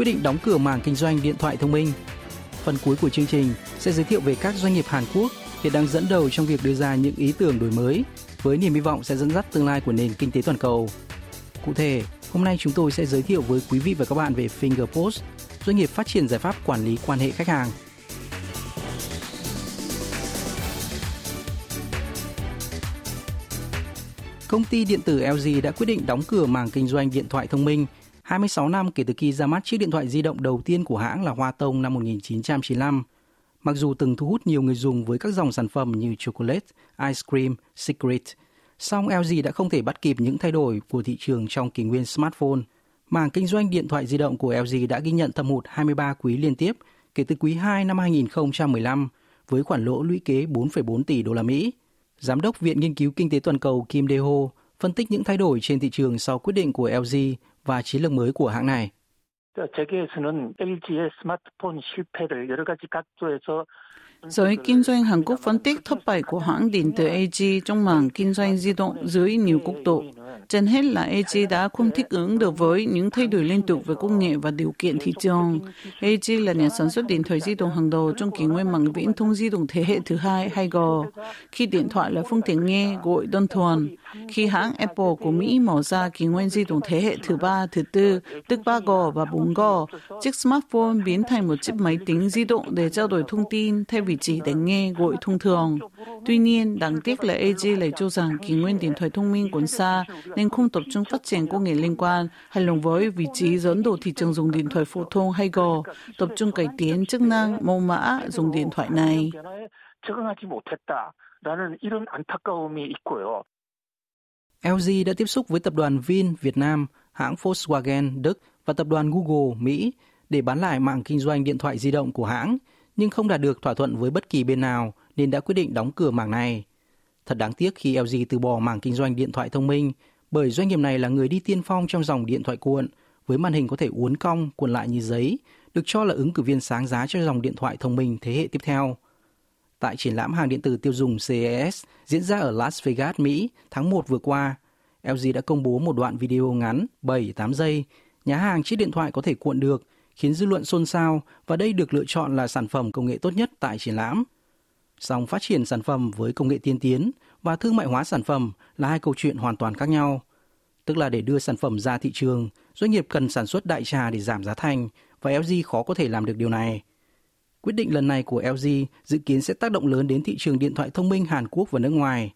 quyết định đóng cửa mảng kinh doanh điện thoại thông minh. Phần cuối của chương trình sẽ giới thiệu về các doanh nghiệp Hàn Quốc hiện đang dẫn đầu trong việc đưa ra những ý tưởng đổi mới với niềm hy vọng sẽ dẫn dắt tương lai của nền kinh tế toàn cầu. Cụ thể, hôm nay chúng tôi sẽ giới thiệu với quý vị và các bạn về Fingerpost, doanh nghiệp phát triển giải pháp quản lý quan hệ khách hàng. Công ty điện tử LG đã quyết định đóng cửa mảng kinh doanh điện thoại thông minh 26 năm kể từ khi ra mắt chiếc điện thoại di động đầu tiên của hãng là Hoa Tông năm 1995. Mặc dù từng thu hút nhiều người dùng với các dòng sản phẩm như chocolate, ice cream, secret, song LG đã không thể bắt kịp những thay đổi của thị trường trong kỷ nguyên smartphone. Mảng kinh doanh điện thoại di động của LG đã ghi nhận thâm hụt 23 quý liên tiếp kể từ quý 2 năm 2015 với khoản lỗ lũy kế 4,4 tỷ đô la Mỹ. Giám đốc Viện Nghiên cứu Kinh tế Toàn cầu Kim Dae-ho phân tích những thay đổi trên thị trường sau quyết định của LG và chiến lược mới của hãng này. Giới kinh doanh Hàn Quốc phân tích thất bại của hãng điện tử LG trong mảng kinh doanh di động dưới nhiều quốc độ. Trên hết là LG đã không thích ứng được với những thay đổi liên tục về công nghệ và điều kiện thị trường. LG là nhà sản xuất điện thoại di động hàng đầu trong kỷ nguyên mạng viễn thông di động thế hệ thứ hai hay gò. khi điện thoại là phương tiện nghe gọi đơn thuần. Khi hãng Apple của Mỹ mở ra kỷ nguyên di động thế hệ thứ ba, thứ tư, tức 3G và 4G, chiếc smartphone biến thành một chiếc máy tính di động để trao đổi thông tin thay vì vị trí để nghe gọi thông thường. Tuy nhiên, đáng tiếc là AG lại cho rằng kỷ nguyên điện thoại thông minh còn xa nên không tập trung phát triển công nghệ liên quan, hay lồng với vị trí dẫn đầu thị trường dùng điện thoại phổ thông hay gò tập trung cải tiến chức năng mẫu mã dùng điện thoại này. LG đã tiếp xúc với tập đoàn Vin Việt Nam, hãng Volkswagen Đức và tập đoàn Google Mỹ để bán lại mạng kinh doanh điện thoại di động của hãng – nhưng không đạt được thỏa thuận với bất kỳ bên nào nên đã quyết định đóng cửa mảng này. Thật đáng tiếc khi LG từ bỏ mảng kinh doanh điện thoại thông minh, bởi doanh nghiệp này là người đi tiên phong trong dòng điện thoại cuộn, với màn hình có thể uốn cong, cuộn lại như giấy, được cho là ứng cử viên sáng giá cho dòng điện thoại thông minh thế hệ tiếp theo. Tại triển lãm hàng điện tử tiêu dùng CES diễn ra ở Las Vegas, Mỹ tháng 1 vừa qua, LG đã công bố một đoạn video ngắn 7-8 giây, nhá hàng chiếc điện thoại có thể cuộn được, khiến dư luận xôn xao và đây được lựa chọn là sản phẩm công nghệ tốt nhất tại triển lãm. Song phát triển sản phẩm với công nghệ tiên tiến và thương mại hóa sản phẩm là hai câu chuyện hoàn toàn khác nhau. Tức là để đưa sản phẩm ra thị trường, doanh nghiệp cần sản xuất đại trà để giảm giá thành và LG khó có thể làm được điều này. Quyết định lần này của LG dự kiến sẽ tác động lớn đến thị trường điện thoại thông minh Hàn Quốc và nước ngoài.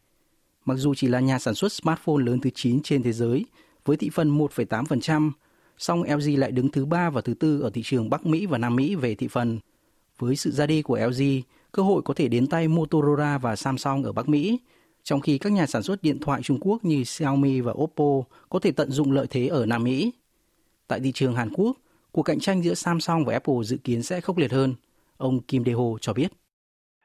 Mặc dù chỉ là nhà sản xuất smartphone lớn thứ 9 trên thế giới, với thị phần 1,8%, song LG lại đứng thứ ba và thứ tư ở thị trường Bắc Mỹ và Nam Mỹ về thị phần. Với sự ra đi của LG, cơ hội có thể đến tay Motorola và Samsung ở Bắc Mỹ, trong khi các nhà sản xuất điện thoại Trung Quốc như Xiaomi và Oppo có thể tận dụng lợi thế ở Nam Mỹ. Tại thị trường Hàn Quốc, cuộc cạnh tranh giữa Samsung và Apple dự kiến sẽ khốc liệt hơn. Ông Kim Dae-ho cho biết.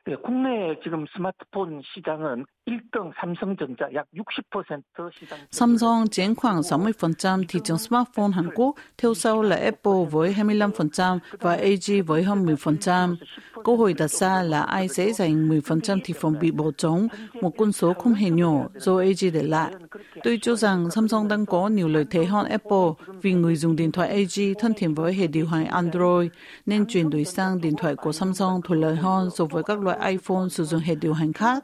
네, 국내 지금 스마트폰 시장은 1등 삼성전자 약 60% 시장. Samsung chiếm khoảng 60% thị trường smartphone Hàn Quốc, theo sau là Apple với 25% và AG với hơn 10%. Câu hỏi đặt ra là ai sẽ giành 10% thị phần bị bỏ trống, một con số không hề nhỏ do AG để lại. Tôi cho rằng Samsung đang có nhiều lợi thế hơn Apple vì người dùng điện thoại LG thân thiện với hệ điều hành Android nên chuyển đổi sang điện thoại của Samsung thuận lợi hơn so với các loại iPhone sử dụng hệ điều hành khác.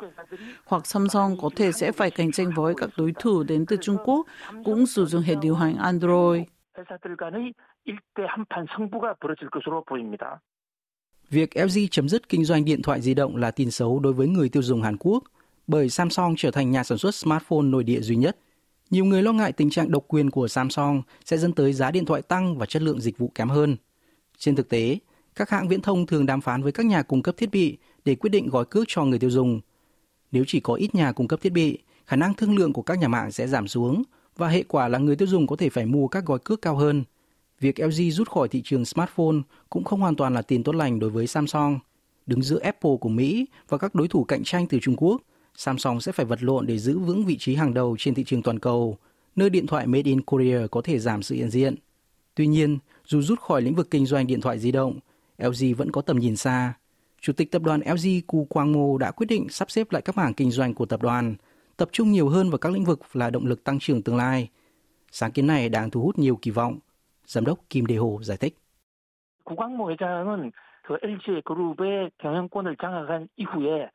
Hoặc Samsung có thể sẽ phải cạnh tranh với các đối thủ đến từ Trung Quốc cũng sử dụng hệ điều hành Android. Việc LG chấm dứt kinh doanh điện thoại di động là tin xấu đối với người tiêu dùng Hàn Quốc, bởi Samsung trở thành nhà sản xuất smartphone nội địa duy nhất nhiều người lo ngại tình trạng độc quyền của Samsung sẽ dẫn tới giá điện thoại tăng và chất lượng dịch vụ kém hơn. Trên thực tế, các hãng viễn thông thường đàm phán với các nhà cung cấp thiết bị để quyết định gói cước cho người tiêu dùng. Nếu chỉ có ít nhà cung cấp thiết bị, khả năng thương lượng của các nhà mạng sẽ giảm xuống và hệ quả là người tiêu dùng có thể phải mua các gói cước cao hơn. Việc LG rút khỏi thị trường smartphone cũng không hoàn toàn là tin tốt lành đối với Samsung. Đứng giữa Apple của Mỹ và các đối thủ cạnh tranh từ Trung Quốc, Samsung sẽ phải vật lộn để giữ vững vị trí hàng đầu trên thị trường toàn cầu, nơi điện thoại made in Korea có thể giảm sự hiện diện. Tuy nhiên, dù rút khỏi lĩnh vực kinh doanh điện thoại di động, LG vẫn có tầm nhìn xa. Chủ tịch tập đoàn LG Ku Quang Mo đã quyết định sắp xếp lại các mảng kinh doanh của tập đoàn, tập trung nhiều hơn vào các lĩnh vực là động lực tăng trưởng tương lai. Sáng kiến này đang thu hút nhiều kỳ vọng. Giám đốc Kim Đề Hồ giải thích. 구광모 회장은 그 LG 그룹의 경영권을 장악한 이후에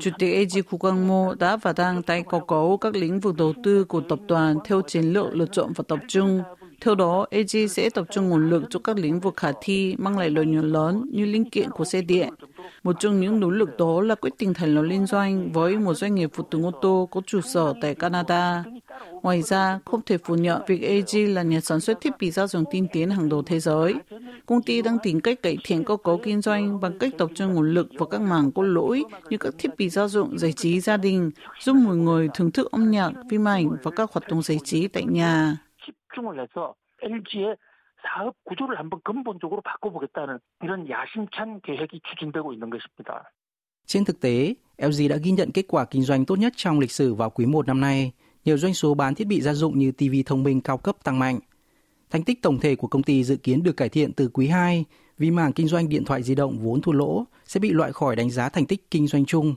Chủ tịch AG Khu Quang Mô đã và đang tái cơ cấu các lĩnh vực đầu tư của tập đoàn theo chiến lược lựa chọn và tập trung. Theo đó, AG sẽ tập trung nguồn lực cho các lĩnh vực khả thi mang lại lợi nhuận lớn như linh kiện của xe điện. Một trong những nỗ lực đó là quyết định thành lập liên doanh với một doanh nghiệp phụ tùng ô tô có trụ sở tại Canada. Ngoài ra, không thể phủ nhận việc AG là nhà sản xuất thiết bị gia dụng tiên tiến hàng đầu thế giới. Công ty đang tìm cách cải thiện cơ cấu kinh doanh bằng cách tập trung nguồn lực vào các mảng có lỗi như các thiết bị gia dụng giải trí gia đình, giúp mọi người thưởng thức âm nhạc, phim ảnh và các hoạt động giải trí tại nhà. 사업 구조를 한번 근본적으로 바꿔보겠다는 이런 야심찬 계획이 추진되고 있는 것입니다. Trên thực tế, LG đã ghi nhận kết quả kinh doanh tốt nhất trong lịch sử vào quý 1 năm nay, nhờ doanh số bán thiết bị gia dụng như TV thông minh cao cấp tăng mạnh. Thành tích tổng thể của công ty dự kiến được cải thiện từ quý 2 vì mảng kinh doanh điện thoại di động vốn thua lỗ sẽ bị loại khỏi đánh giá thành tích kinh doanh chung.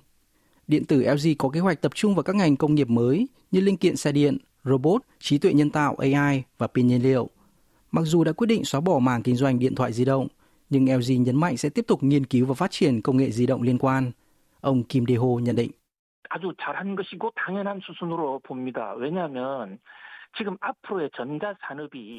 Điện tử LG có kế hoạch tập trung vào các ngành công nghiệp mới như linh kiện xe điện, robot, trí tuệ nhân tạo AI và pin nhiên liệu. Mặc dù đã quyết định xóa bỏ mảng kinh doanh điện thoại di động, nhưng LG nhấn mạnh sẽ tiếp tục nghiên cứu và phát triển công nghệ di động liên quan. Ông Kim Dae-ho nhận định. 아주 잘한 것이고 당연한 수순으로 봅니다. 왜냐하면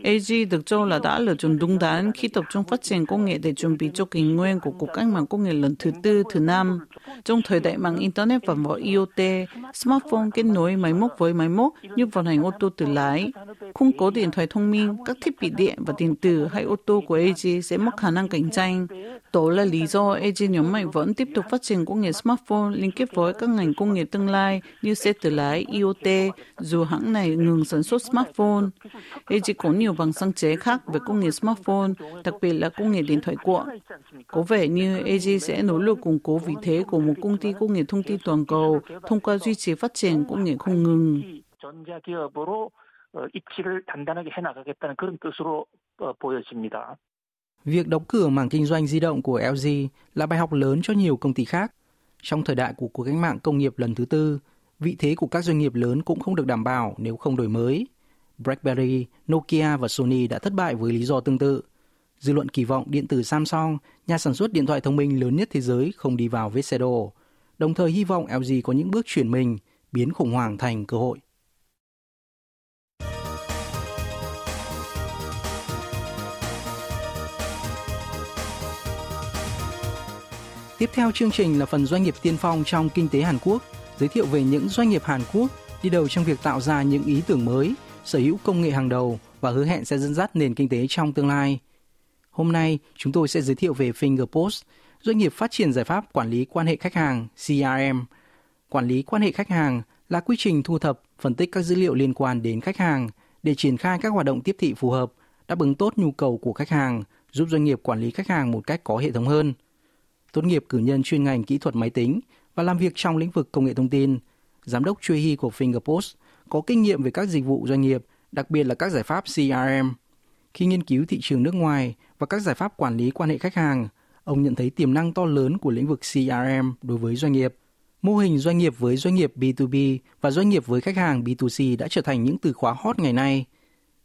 AG được cho là đã lựa chọn đúng đắn khi tập trung phát triển công nghệ để chuẩn bị cho kỷ nguyên của cuộc cách mạng công nghệ lần thứ tư, thứ năm. Trong thời đại mạng Internet và mọi IoT, smartphone kết nối máy móc với máy móc như vận hành ô tô tự lái. Không có điện thoại thông minh, các thiết bị điện và điện tử hay ô tô của AG sẽ mất khả năng cạnh tranh. Đó là lý do AG nhóm mạnh vẫn tiếp tục phát triển công nghệ smartphone liên kết với các ngành công nghệ tương lai như xe tự lái, IoT, dù hãng này ngừng sản xuất smartphone. LG có nhiều bằng sáng chế khác về công nghệ smartphone, đặc biệt là công nghệ điện thoại cuộn. Có vẻ như LG sẽ nỗ lực củng cố vị thế của một công ty công nghệ thông tin toàn cầu thông qua duy trì phát triển công nghệ không ngừng. Việc đóng cửa mảng kinh doanh di động của LG là bài học lớn cho nhiều công ty khác. Trong thời đại của cuộc cách mạng công nghiệp lần thứ tư, vị thế của các doanh nghiệp lớn cũng không được đảm bảo nếu không đổi mới. BlackBerry, Nokia và Sony đã thất bại với lý do tương tự. Dư luận kỳ vọng điện tử Samsung, nhà sản xuất điện thoại thông minh lớn nhất thế giới, không đi vào vết xe đổ. Đồng thời hy vọng LG có những bước chuyển mình, biến khủng hoảng thành cơ hội. Tiếp theo chương trình là phần doanh nghiệp tiên phong trong kinh tế Hàn Quốc, giới thiệu về những doanh nghiệp Hàn Quốc đi đầu trong việc tạo ra những ý tưởng mới, sở hữu công nghệ hàng đầu và hứa hẹn sẽ dẫn dắt nền kinh tế trong tương lai. Hôm nay, chúng tôi sẽ giới thiệu về Fingerpost, doanh nghiệp phát triển giải pháp quản lý quan hệ khách hàng CRM. Quản lý quan hệ khách hàng là quy trình thu thập, phân tích các dữ liệu liên quan đến khách hàng để triển khai các hoạt động tiếp thị phù hợp, đáp ứng tốt nhu cầu của khách hàng, giúp doanh nghiệp quản lý khách hàng một cách có hệ thống hơn. Tốt nghiệp cử nhân chuyên ngành kỹ thuật máy tính và làm việc trong lĩnh vực công nghệ thông tin, giám đốc Choi Hy của Fingerpost có kinh nghiệm về các dịch vụ doanh nghiệp, đặc biệt là các giải pháp CRM. Khi nghiên cứu thị trường nước ngoài và các giải pháp quản lý quan hệ khách hàng, ông nhận thấy tiềm năng to lớn của lĩnh vực CRM đối với doanh nghiệp. Mô hình doanh nghiệp với doanh nghiệp B2B và doanh nghiệp với khách hàng B2C đã trở thành những từ khóa hot ngày nay.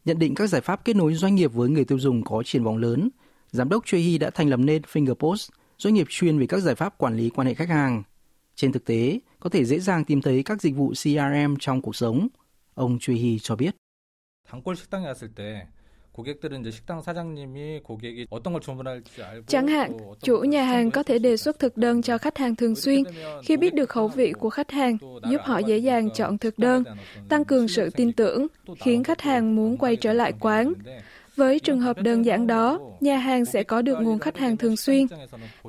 Nhận định các giải pháp kết nối doanh nghiệp với người tiêu dùng có triển vọng lớn, giám đốc Choi Hee đã thành lập nên Fingerpost, doanh nghiệp chuyên về các giải pháp quản lý quan hệ khách hàng. Trên thực tế, có thể dễ dàng tìm thấy các dịch vụ CRM trong cuộc sống. Ông Truy Hy cho biết. Chẳng hạn, chủ nhà hàng có thể đề xuất thực đơn cho khách hàng thường xuyên. Khi biết được khẩu vị của khách hàng, giúp họ dễ dàng chọn thực đơn, tăng cường sự tin tưởng, khiến khách hàng muốn quay trở lại quán. Với trường hợp đơn giản đó, nhà hàng sẽ có được nguồn khách hàng thường xuyên.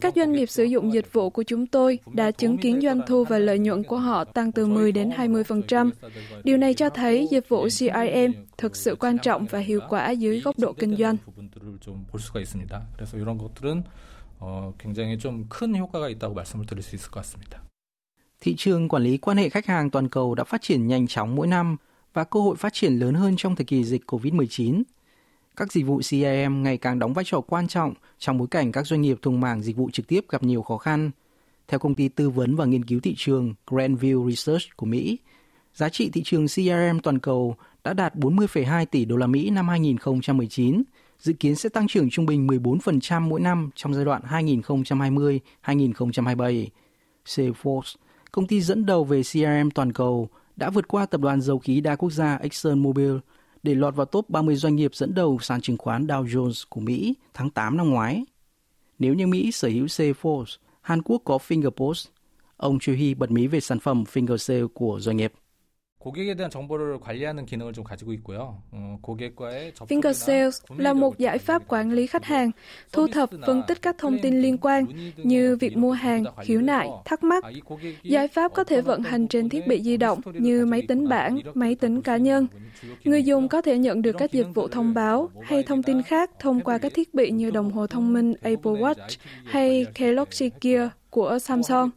Các doanh nghiệp sử dụng dịch vụ của chúng tôi đã chứng kiến doanh thu và lợi nhuận của họ tăng từ 10 đến 20%. Điều này cho thấy dịch vụ CRM thực sự quan trọng và hiệu quả dưới góc độ kinh doanh. Thị trường quản lý quan hệ khách hàng toàn cầu đã phát triển nhanh chóng mỗi năm và cơ hội phát triển lớn hơn trong thời kỳ dịch COVID-19. Các dịch vụ CRM ngày càng đóng vai trò quan trọng trong bối cảnh các doanh nghiệp thùng mảng dịch vụ trực tiếp gặp nhiều khó khăn. Theo công ty tư vấn và nghiên cứu thị trường Grandview Research của Mỹ, giá trị thị trường CRM toàn cầu đã đạt 40,2 tỷ đô la Mỹ năm 2019, dự kiến sẽ tăng trưởng trung bình 14% mỗi năm trong giai đoạn 2020-2027. Salesforce, công ty dẫn đầu về CRM toàn cầu, đã vượt qua tập đoàn dầu khí đa quốc gia ExxonMobil để lọt vào top 30 doanh nghiệp dẫn đầu sàn chứng khoán Dow Jones của Mỹ tháng 8 năm ngoái. Nếu như Mỹ sở hữu Salesforce, Hàn Quốc có Fingerpost, ông Choi Hy bật mí về sản phẩm FingerSale của doanh nghiệp. 고객에 대한 정보를 관리하는 기능을 좀 가지고 있고요. 어, 고객과의 Finger Sales là một giải pháp quản lý khách hàng, thu thập, phân tích các thông tin liên quan như việc mua hàng, khiếu nại, thắc mắc. Giải pháp có thể vận hành trên thiết bị di động như máy tính bảng, máy tính cá nhân. Người dùng có thể nhận được các dịch vụ thông báo hay thông tin khác thông qua các thiết bị như đồng hồ thông minh Apple Watch hay Galaxy Gear của Samsung.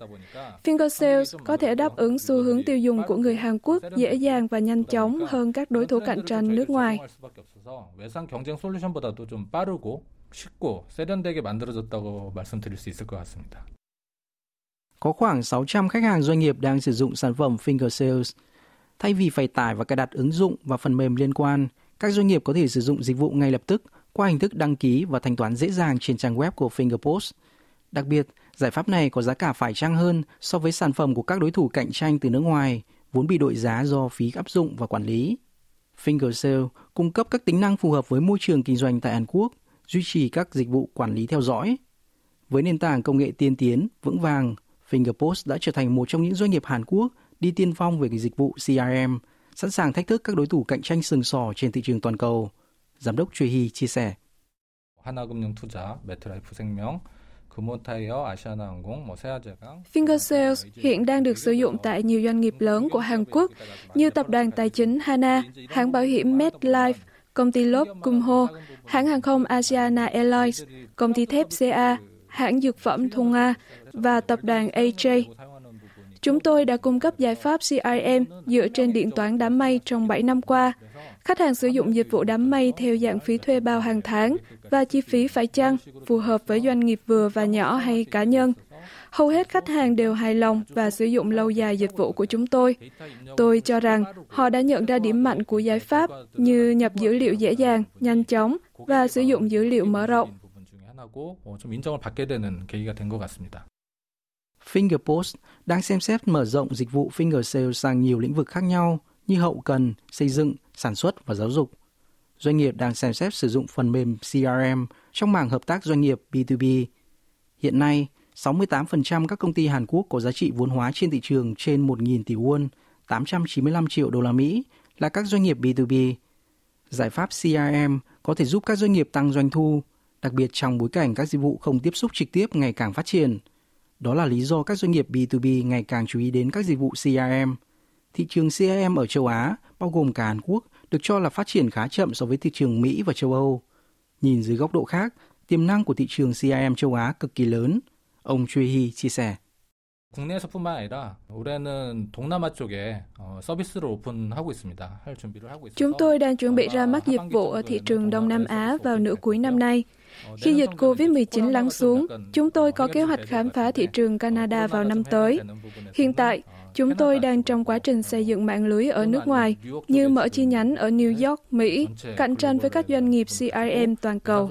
Finger Sales có thể đáp ứng xu hướng tiêu dùng của người Hàn Quốc dễ dàng và nhanh chóng hơn các đối thủ cạnh tranh nước ngoài. Có khoảng 600 khách hàng doanh nghiệp đang sử dụng sản phẩm Finger Sales. Thay vì phải tải và cài đặt ứng dụng và phần mềm liên quan, các doanh nghiệp có thể sử dụng dịch vụ ngay lập tức qua hình thức đăng ký và thanh toán dễ dàng trên trang web của Fingerpost. Đặc biệt, Giải pháp này có giá cả phải chăng hơn so với sản phẩm của các đối thủ cạnh tranh từ nước ngoài, vốn bị đội giá do phí áp dụng và quản lý. FingerSale cung cấp các tính năng phù hợp với môi trường kinh doanh tại Hàn Quốc, duy trì các dịch vụ quản lý theo dõi. Với nền tảng công nghệ tiên tiến, vững vàng, Fingerpost đã trở thành một trong những doanh nghiệp Hàn Quốc đi tiên phong về dịch vụ CRM, sẵn sàng thách thức các đối thủ cạnh tranh sừng sỏ trên thị trường toàn cầu. Giám đốc Choi Hee chia sẻ. 하나금융투자, 매트라이프 생명, Finger Sales hiện đang được sử dụng tại nhiều doanh nghiệp lớn của Hàn Quốc như tập đoàn tài chính Hana, hãng bảo hiểm MetLife, công ty lốp Kumho, hãng hàng không Asiana Airlines, công ty thép CA, hãng dược phẩm Thunga và tập đoàn AJ. Chúng tôi đã cung cấp giải pháp CRM dựa trên điện toán đám mây trong 7 năm qua. Khách hàng sử dụng dịch vụ đám mây theo dạng phí thuê bao hàng tháng và chi phí phải chăng, phù hợp với doanh nghiệp vừa và nhỏ hay cá nhân. Hầu hết khách hàng đều hài lòng và sử dụng lâu dài dịch vụ của chúng tôi. Tôi cho rằng họ đã nhận ra điểm mạnh của giải pháp như nhập dữ liệu dễ dàng, nhanh chóng và sử dụng dữ liệu mở rộng. Fingerpost đang xem xét mở rộng dịch vụ Finger Sales sang nhiều lĩnh vực khác nhau như hậu cần, xây dựng, sản xuất và giáo dục. Doanh nghiệp đang xem xét sử dụng phần mềm CRM trong mảng hợp tác doanh nghiệp B2B. Hiện nay, 68% các công ty Hàn Quốc có giá trị vốn hóa trên thị trường trên 1.000 tỷ won, 895 triệu đô la Mỹ là các doanh nghiệp B2B. Giải pháp CRM có thể giúp các doanh nghiệp tăng doanh thu, đặc biệt trong bối cảnh các dịch vụ không tiếp xúc trực tiếp ngày càng phát triển – đó là lý do các doanh nghiệp B2B ngày càng chú ý đến các dịch vụ CRM. Thị trường CRM ở châu Á, bao gồm cả Hàn Quốc, được cho là phát triển khá chậm so với thị trường Mỹ và châu Âu. Nhìn dưới góc độ khác, tiềm năng của thị trường CRM châu Á cực kỳ lớn, ông Choi Hy chia sẻ. 국내에서뿐만 아니라 올해는 동남아 쪽에 서비스를 오픈하고 있습니다. 할 준비를 하고 있습니다. Chúng tôi đang chuẩn bị ra mắt dịch vụ ở thị trường Đông Nam Á vào nửa cuối năm nay. Khi dịch COVID-19 lắng xuống, chúng tôi có kế hoạch khám phá thị trường Canada vào năm tới. Hiện tại, chúng tôi đang trong quá trình xây dựng mạng lưới ở nước ngoài, như mở chi nhánh ở New York, Mỹ, cạnh tranh với các doanh nghiệp CRM toàn cầu.